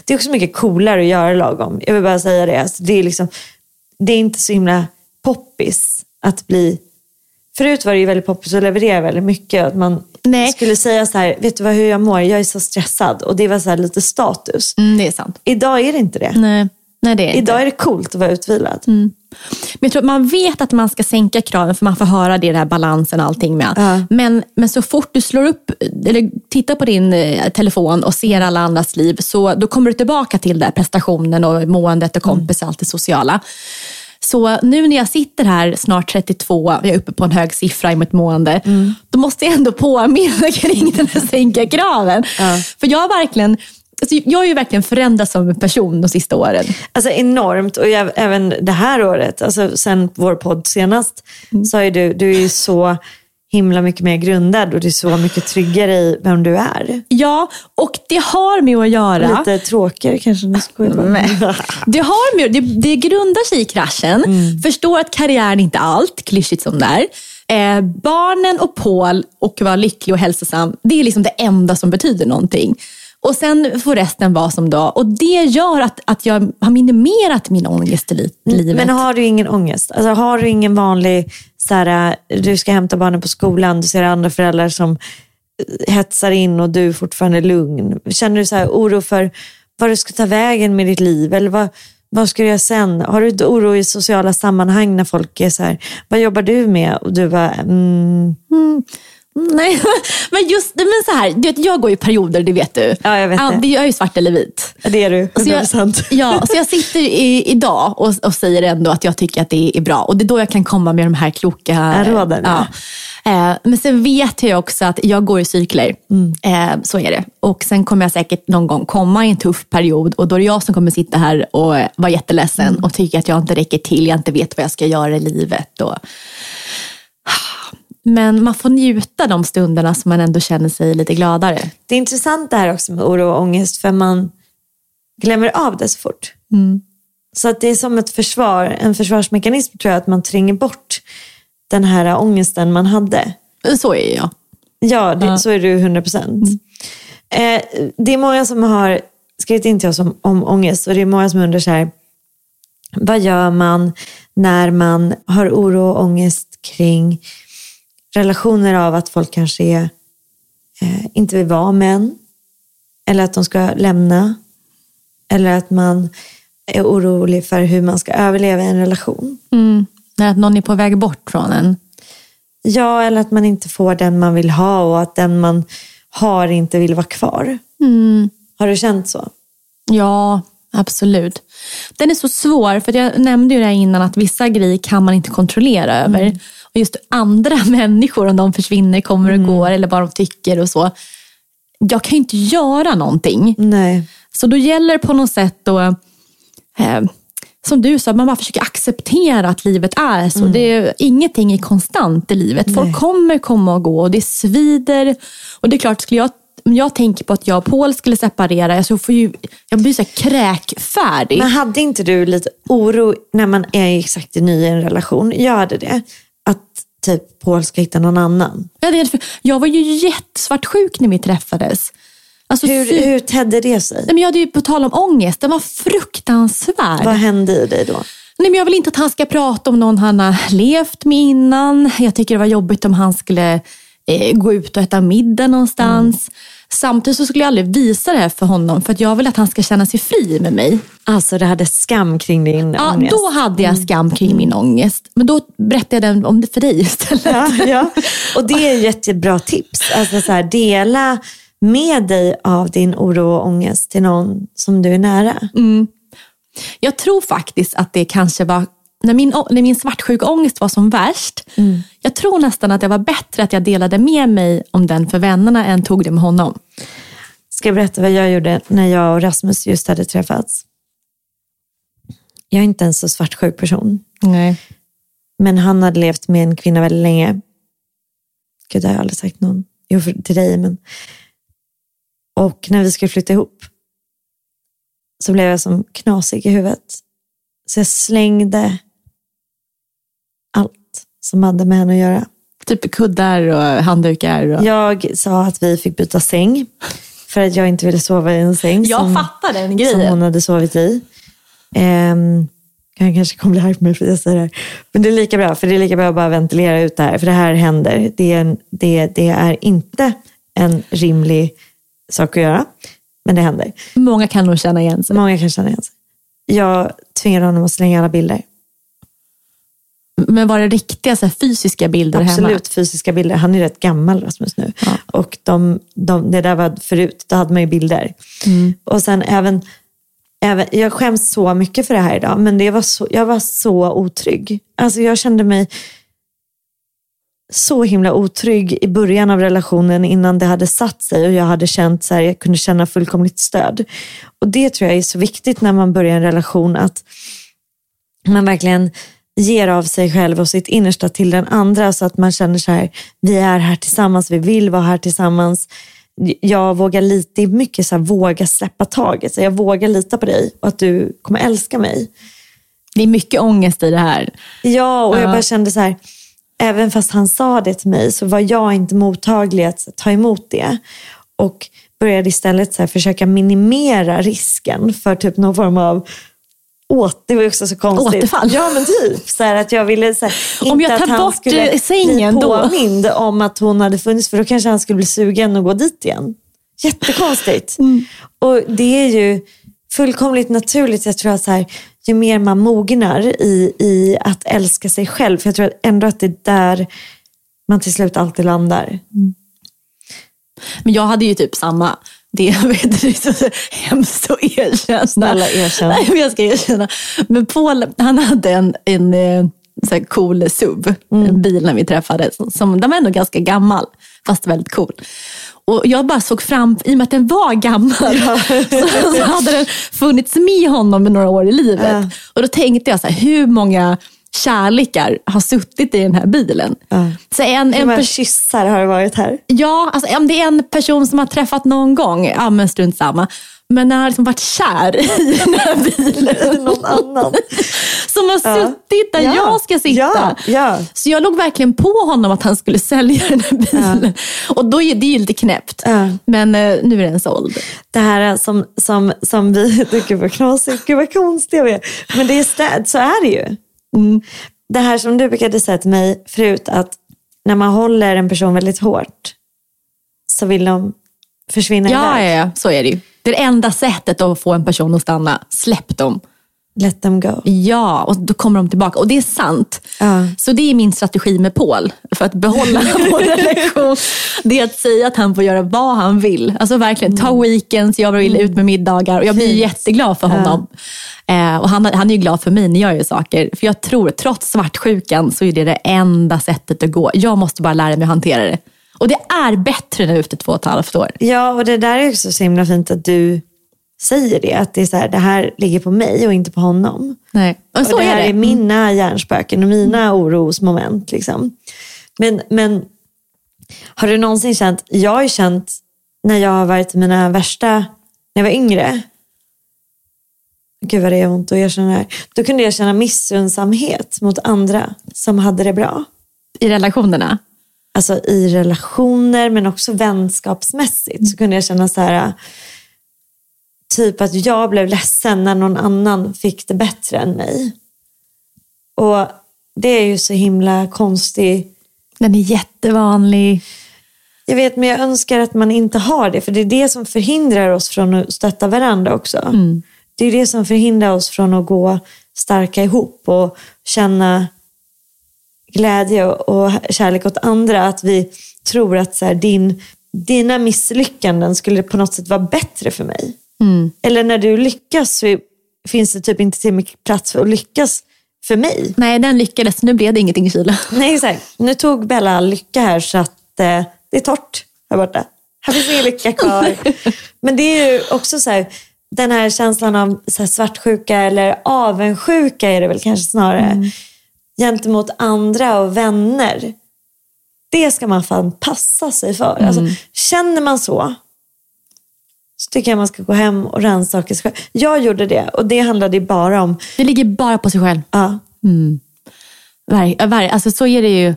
Det är också mycket coolare att göra lagom. Jag vill bara säga det. Alltså det, är liksom, det är inte så himla poppis att bli... Förut var det ju väldigt poppis att leverera väldigt mycket. Att man Nej. skulle säga så här, vet du vad, hur jag mår? Jag är så stressad. Och det var så lite status. mm, det är sant. Idag är det inte det. Nej, nej det är inte. Idag är det coolt att vara utvilad. Men jag tror att man vet att man ska sänka kraven för man får höra det, den här balansen och allting med. Ja. Men, men så fort du slår upp, eller tittar på din eh, telefon och ser alla andras liv, så då kommer du tillbaka till det här prestationen och måendet och kompis och allt det sociala. Så nu när jag sitter här snart 32, jag är uppe på en hög siffra i mitt mående, då måste jag ändå påminna kring den här sänka kraven. För jag har verkligen Alltså, jag har ju verkligen förändrats som person de sista åren. Alltså enormt. Och jag, även det här året, alltså sen vår podd senast, så är du, du är ju så himla mycket mer grundad och du är så mycket tryggare i vem du är. Ja, och det har med att göra... Lite tråkigare kanske. Nu jag bara. Det, har med, det, det grundar sig i kraschen. Förstår att karriären inte är allt, klyschigt som det är. Eh, barnen och Paul och vara lycklig och hälsosam, det är liksom det enda som betyder någonting. Och sen får resten vara som då. Och det gör att, att jag har minimerat min ångest i li- livet. Men har du ingen ångest? Alltså, har du ingen vanlig, så här, äh, du ska hämta barnen på skolan, du ser andra föräldrar som äh, hetsar in och du är fortfarande lugn. Känner du så här oro för vad du ska ta vägen med ditt liv? Eller vad, vad ska du göra sen? Har du inte oro i sociala sammanhang när folk är så här, vad jobbar du med? Och du bara, mm, hmm. Nej, men just men så här, du vet, jag går i perioder, det vet du. Ja, jag vet det. Jag är ju svart eller vit. det är du, Så jag, 100%. ja, så jag sitter i, idag och, och säger ändå att jag tycker att det är bra. Och det är då jag kan komma med de här kloka råden, Ja. Eh, men sen vet jag också att jag går i cykler. Mm. Eh, så är det. Och sen kommer jag säkert någon gång komma i en tuff period och då är det jag som kommer sitta här och vara jätteledsen Mm. och tycka att jag inte räcker till, jag inte vet vad jag ska göra i livet. Och... Men man får njuta de stunderna som man ändå känner sig lite gladare. Det är intressant det här också med oro och ångest för man glömmer av det så fort. Så att det är som ett försvar, en försvarsmekanism tror jag, att man tränger bort den här ångesten man hade. Så är jag. Ja, det, så är du 100 procent. Eh, det är många som har skrivit in till oss om, om ångest och det är många som undrar så här, vad gör man när man har oro och ångest kring relationer av att folk kanske är, eh, inte vill vara män eller att de ska lämna eller att man är orolig för hur man ska överleva i en relation. Mm. Att någon är på väg bort från en. Ja, eller att man inte får den man vill ha och att den man har inte vill vara kvar. Har du känt så? Ja, absolut. Den är så svår, för jag nämnde ju det innan att vissa grejer kan man inte kontrollera över. Och just andra människor, om de försvinner, kommer och går eller vad de tycker och så. Jag kan ju inte göra någonting. Nej. Så då gäller det på något sätt då, eh, som du sa, man bara försöker acceptera att livet är så. Det är, ingenting är konstant i livet. Folk kommer komma och gå och det svider. Och det är klart, skulle jag, om jag tänker på att jag och Paul skulle separera, alltså, jag, får ju, jag blir så kräkfärdig. Men hade inte du lite oro när man är exakt ny i en relation? Jag hade det. Att typ Paul ska hitta någon annan. Jag, hade- jag var ju jättesvartsjuk när vi träffades. Alltså, Hur, fy- hur tedde det sig? Nej, men jag hade ju på tal om ångest, den var fruktansvärd. Vad hände i dig då? Nej, men jag vill inte att han ska prata om någon han har levt med innan. Jag tycker det var jobbigt om han skulle eh, gå ut och äta middag någonstans. Samtidigt så skulle jag aldrig visa det här för honom för att jag vill att han ska känna sig fri med mig. Alltså det hade skam kring din Ja, ångest. då hade jag skam kring min ångest. Men då berättade jag den om det för dig istället. Ja, ja. Och det är ett jättebra tips. Alltså så här, dela med dig av din oro och ångest till någon som du är nära. Jag tror faktiskt att det kanske var när min, när min svartsjuka ångest var som värst. Jag tror nästan att det var bättre att jag delade med mig om den för vännerna än tog det med honom. Ska jag berätta vad jag gjorde när jag och Rasmus just hade träffats? Jag är inte en så svartsjuk person. Nej. Men han hade levt med en kvinna väldigt länge. Gud, det har jag aldrig sagt någon. Jo, för, till dig, men... Och när vi skulle flytta ihop så blev jag som knasig i huvudet. Så jag slängde allt som hade med henne att göra. Typ kuddar och handdukar. Och... Jag sa att vi fick byta säng för att jag inte ville sova i en säng Jag som, fattar den som grejen. hon hade sovit i. Um, han kanske kommer bli arg på mig för att jag säger det här. Men det är lika bra, för det är lika bra att bara ventilera ut det här. För det här händer. Det är, en, det, det är inte en rimlig sak att göra, men det händer. Många kan nog känna igen sig. Många kan känna igen sig. Jag tvingade honom att slänga alla bilder. Men var det riktiga så här, fysiska bilder hemma? Absolut fysiska bilder. Han är rätt gammal Rasmus nu. Och de, de, det där var förut, då hade man ju bilder. Och sen även, även, jag skäms så mycket för det här idag, men det var så, jag var så otrygg. Alltså jag kände mig så himla otrygg i början av relationen innan det hade satt sig och jag hade känt så här, jag kunde känna fullkomligt stöd. Och det tror jag är så viktigt när man börjar en relation att man verkligen ger av sig själv och sitt innersta till den andra så att man känner så här, vi är här tillsammans, vi vill vara här tillsammans. Jag vågar lite, mycket så här, våga släppa taget. Så jag vågar lita på dig och att du kommer älska mig. Det är mycket ångest i det här. Ja, och jag Ja. bara kände så här, även fast han sa det till mig så var jag inte mottaglig att ta emot det. Och började istället så här, försöka minimera risken för typ någon form av åt, det var också så konstigt. Återfall. Ja men typ. Så här, att jag ville så här, Om jag tar bort, eh, sängen då. påmind om att hon hade funnits för då kanske han skulle bli sugen och gå dit igen. Jättekonstigt. Mm. Och det är ju fullkomligt naturligt. Jag tror att så här, ju mer man mognar i, i att älska sig själv, för jag tror ändå att det är där man till slut alltid landar. Men jag hade ju typ samma. Det, är så hemskt att erkänna. Snälla, erkänn. Nej, men jag ska erkänna. Men Paul, han hade en, en eh, så här cool SUV, Mm. en bil när vi träffades. Som, den var ändå ganska gammal, fast väldigt cool. Och jag bara såg fram, i och med att den var gammal, så, så hade den funnits med honom i några år i livet. Ja. Och då tänkte jag så här, hur många kärlekar har suttit i den här bilen? Ja. Så en, en pers- kyssar har det varit här? Ja, alltså, om det är en person som har träffat någon gång, ja men strunt samma. Men när han har liksom varit kär i den här bilen. Någon annan. Som har suttit där Ja. jag ska sitta. Ja, ja. Så jag låg verkligen på honom att han skulle sälja den här bilen. Och då är det ju lite knäppt. Ja. Men eh, nu är den såld. Det här som, som, som vi, gud vad knasigt, gud vad konstiga vi är. Men det är så är det ju. Mm. Det här som du brukade säga till mig förut, att när man håller en person väldigt hårt så vill de försvinna Ja, iväg. ja, ja, så är det ju. Det är det enda sättet att få en person att stanna. Släpp dem. Let them go. Ja, och då kommer de tillbaka. Och det är sant. Ja. Så det är min strategi med Paul för att behålla vår relation. Det är att säga att han får göra vad han vill. Alltså verkligen, ta weekends, jag vill ut med middagar. Och jag blir Fint. jätteglad för honom. Eh, och han, han är ju glad för mig när jag gör saker. För jag tror, trots svartsjukan, så är det det enda sättet att gå. Jag måste bara lära mig att hantera det. Och det är bättre nu efter två och ett halvt år. Ja, och det där är också så himla fint att du säger det. Att det, är så här, det här ligger på mig och inte på honom. Nej. Och så och det här är det. är mina hjärnspöken och mina orosmoment. Liksom. Men, men har du någonsin känt, jag har ju känt när jag har varit i mina värsta, när jag var yngre, gud vad det är ont att erkänna det här, då kunde jag känna missundsamhet mot andra som hade det bra. I relationerna. Alltså i relationer men också vänskapsmässigt så kunde jag känna så här, typ att jag blev ledsen när någon annan fick det bättre än mig. Och det är ju så himla konstigt. Den är jättevanlig. Jag vet, men jag önskar att man inte har det. För det är det som förhindrar oss från att stötta varandra också. Det är det som förhindrar oss från att gå starka ihop och känna glädje och kärlek åt andra. Att vi tror att så här, din, dina misslyckanden skulle på något sätt vara bättre för mig. Eller när du lyckas så finns det typ inte till mycket plats för att lyckas för mig. Nej, den lyckades. Nu blev det ingenting i Chile. Nej, exakt. Nu tog Bella lycka här så att eh, det är torrt här borta. Här finns ingen lycka kvar. Men det är ju också så här, den här känslan av här, svartsjuka eller avundsjuka är det väl kanske snarare. Gentemot andra och vänner. Det ska man fan passa sig för. Alltså, känner man så så tycker jag man ska gå hem och rannsaka sig själv. Jag gjorde det och det handlade bara om, Det ligger bara på sig själv. ja, Ver, ver, alltså så är det ju.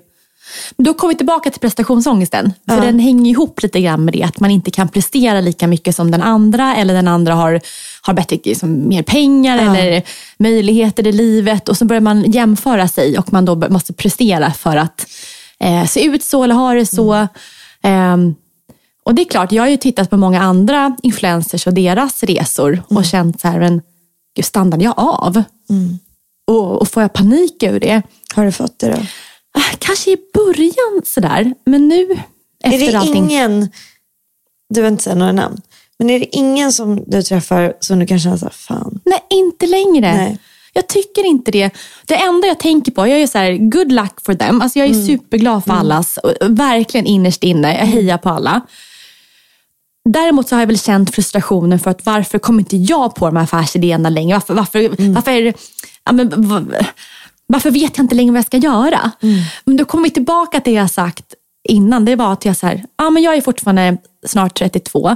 Då kommer vi tillbaka till prestationsångesten. För Ja. den hänger ihop lite grann med det. Att man inte kan prestera lika mycket som den andra. Eller den andra har, har bättre, liksom, mer pengar Ja. eller möjligheter i livet. Och så börjar man jämföra sig och man då måste prestera för att eh, se ut så eller ha det så. Ehm, och det är klart, jag har ju tittat på många andra influencers och deras resor och känt så här, men gud, stannar jag av? Och, och får jag panik över det? har du fått det då? Ah, Kanske i början sådär, men nu Är efter det allting. ingen, du behöver inte säga några namn, men är det ingen som du träffar som du kan känna så här, fan, Nej, inte längre. Nej. Jag tycker inte det. Det enda jag tänker på, jag är så här, good luck for them. Alltså jag är superglad för allas, och verkligen innerst inne. Jag hejar på alla. Däremot så har jag väl känt frustrationen för att varför kommer inte jag på de här affärsidéerna längre? Varför, varför, varför, ja, men, varför vet jag inte längre vad jag ska göra? Men då kommer vi tillbaka till det jag sagt innan. Det var att jag, så här, ja, men jag är fortfarande snart 32.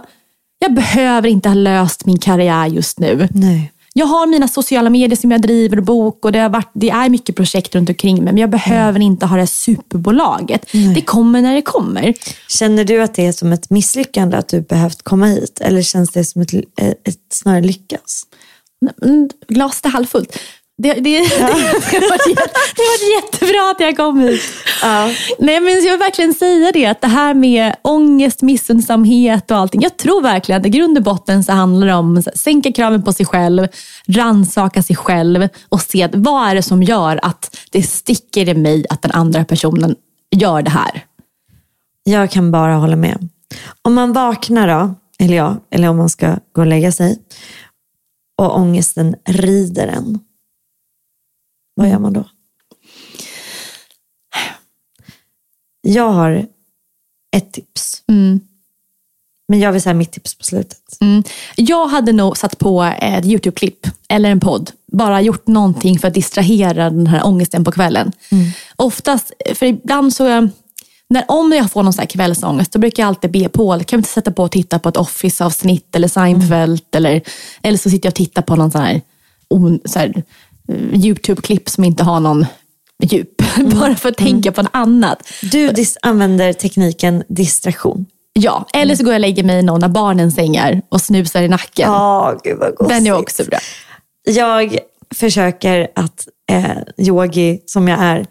Jag behöver inte ha löst min karriär just nu. Nej. Jag har mina sociala medier som jag driver och bok och det, har varit, det är mycket projekt runt omkring mig. Men jag behöver inte ha det här superbolaget. Det kommer när det kommer. Känner du att det är som ett misslyckande att du behövt komma hit? Eller känns det som ett, ett, snarare lyckas? Mm, Glaset är halvfullt. Det, det, det, det, var det var jättebra att jag kom hit. Nej, men jag vill verkligen säga det, att det här med ångest, missunnsamhet och allting. Jag tror verkligen att i grund och botten så handlar det om att sänka kraven på sig själv, rannsaka sig själv och se att vad är det som gör att det sticker i mig att den andra personen gör det här. Jag kan bara hålla med. Om man vaknar då, eller ja, eller om man ska gå och lägga sig och ångesten rider en. Vad gör man då? Jag har ett tips. Men jag vill säga mitt tips på slutet. Mm. Jag hade nog satt på ett YouTube-klipp eller en podd. Bara gjort någonting för att distrahera den här ångesten på kvällen. Oftast, för ibland så, när, om jag får någon sån här kvällsångest, då brukar jag alltid be Paul, kan vi inte sätta på och titta på ett Office-avsnitt eller Seinfeld? Eller, eller så sitter jag och tittar på någon sån här, on, så här YouTube-klipp som inte har någon djup. Bara för att tänka på något annat. Du använder tekniken distraktion. Ja, eller så går jag och lägger mig i någon av barnens sängar och snusar i nacken. Ja, gud vad gosigt. Den är också bra. Jag försöker att, eh, yogi som jag är,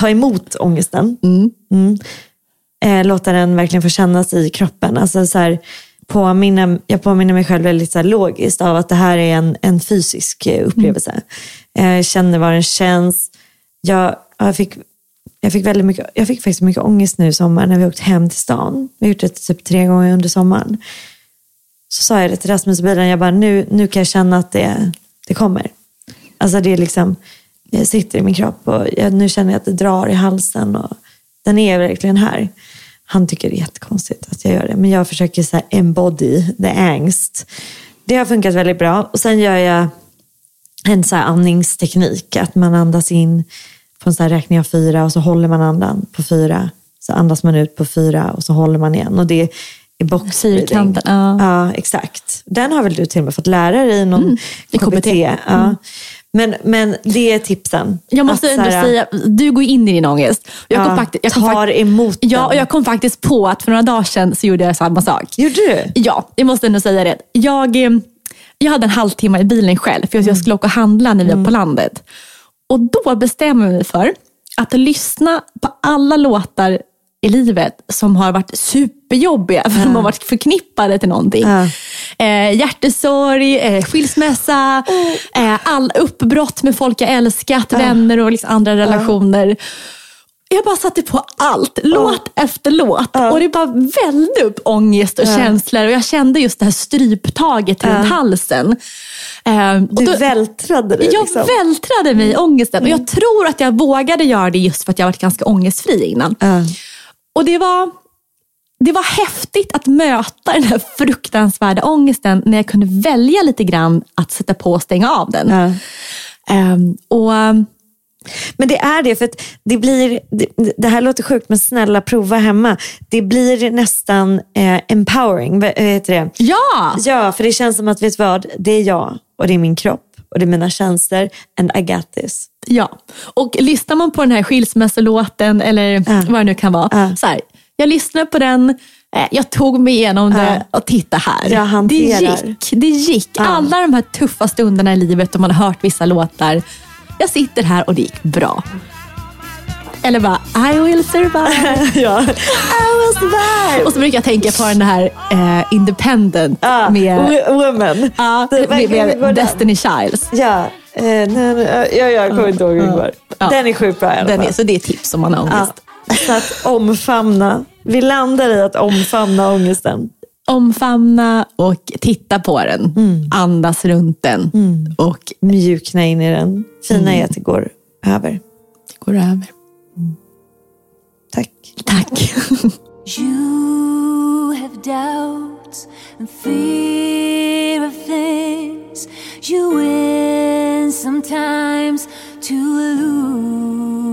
ta emot ångesten. Mm. Eh, låta den verkligen få kännas i kroppen. Alltså, så här, påminna, jag påminner mig själv väldigt så logiskt av att det här är en, en fysisk eh, upplevelse. Eh, jag känner vad den känns. Jag, jag, fick, jag, fick väldigt mycket, jag fick faktiskt mycket ångest nu i sommar när vi åkte hem till stan. Vi har gjort det typ tre gånger under sommaren. Så sa jag det till Rasmus i bilen, jag bara, nu, nu kan jag känna att det, det kommer. Alltså det är liksom, det sitter i min kropp och jag, nu känner jag att det drar i halsen och den är verkligen här. Han tycker det är jättekonstigt att jag gör det, men jag försöker så här embody the angst. Det har funkat väldigt bra. Och sen gör jag en så andningsteknik, att man andas in på en så räkning av fyra och så håller man andan på fyra. Så andas man ut på fyra och så håller man igen. Och det är box Fyrkanten, ja. Ja, exakt. Den har väl du till och med fått lära dig i någon Mm, KBT. KBT. Ja. Men, men det är tipsen. Jag måste ändå här, säga, du går in i din ångest. Jag kom Ja, faktiskt, jag tar emot Ja, den. och jag kom faktiskt på att för några dagar sedan så gjorde jag samma sak. Gjorde du? Ja, jag måste ändå säga det. Jag, eh, jag hade en halvtimme i bilen själv, för jag skulle åka och handla när vi var på landet. Och då bestämde jag mig för att lyssna på alla låtar i livet som har varit superjobbiga, för de har varit förknippade till någonting. Ja. Eh, hjärtesorg, eh, skilsmässa, eh, all uppbrott med folk jag älskat, vänner och liksom andra relationer. Jag bara satte på allt, låt efter låt. Och det bara vällde upp ångest och känslor. Och jag kände just det här stryptaget runt halsen. Eh, och Du då- vältrade dig jag liksom. vältrade mig i ångesten. Och jag tror att jag vågade göra det just för att jag varit ganska ångestfri innan. Och det var, det var häftigt att möta den här fruktansvärda ångesten när jag kunde välja lite grann att sätta på och stänga av den. Ja. Ehm, och ehm, Men det är det, för att det blir, det, det här låter sjukt men snälla prova hemma. Det blir nästan eh, empowering, vad heter det? ja! Ja, för det känns som att, vet vad? Det är jag och det är min kropp och det är mina känslor and I got this. Ja, och lyssnar man på den här skilsmässolåten eller vad det nu kan vara. Ja. Så här, jag lyssnade på den, eh, jag tog mig igenom det och titta här. Det gick. Det gick. Alla de här tuffa stunderna i livet och man har hört vissa låtar. Jag sitter här och det gick bra. Eller bara, I will survive. ja. I was there! Och så brukar jag tänka på den här eh, Independent Ja, med, wo- woman. Det- med, med? Destiny Childs. Ja, eh, nej, nej, ja, jag kommer inte ihåg hur går. Ja. Den är sjukt bra i alla Den fall. är, så det är tips om man har ångest. Ja, så att omfamna. Vi landar i att omfamna ångesten. omfamna och titta på den. Andas runt den. Och Mjukna in i den. Fina är att det går över. det går över. Tack. Tack. You have doubts and fear of things you win sometimes to lose.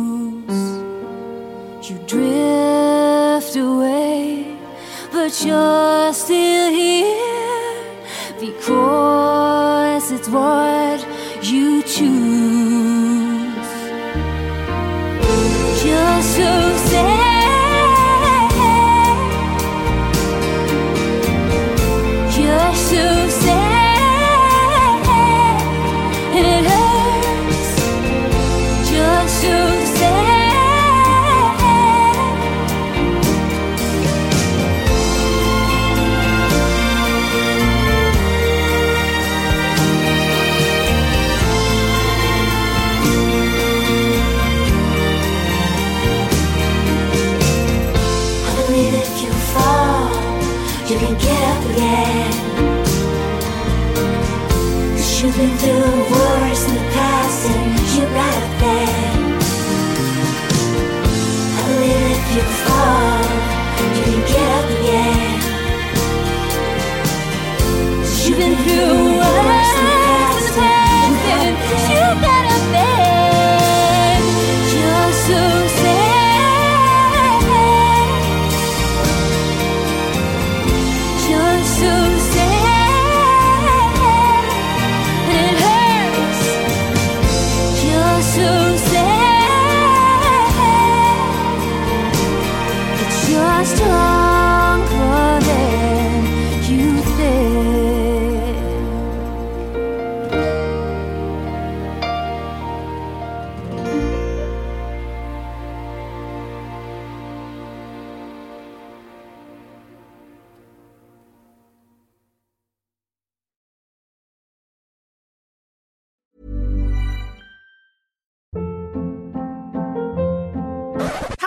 You drift away, but you're still here because it's what you choose. You're so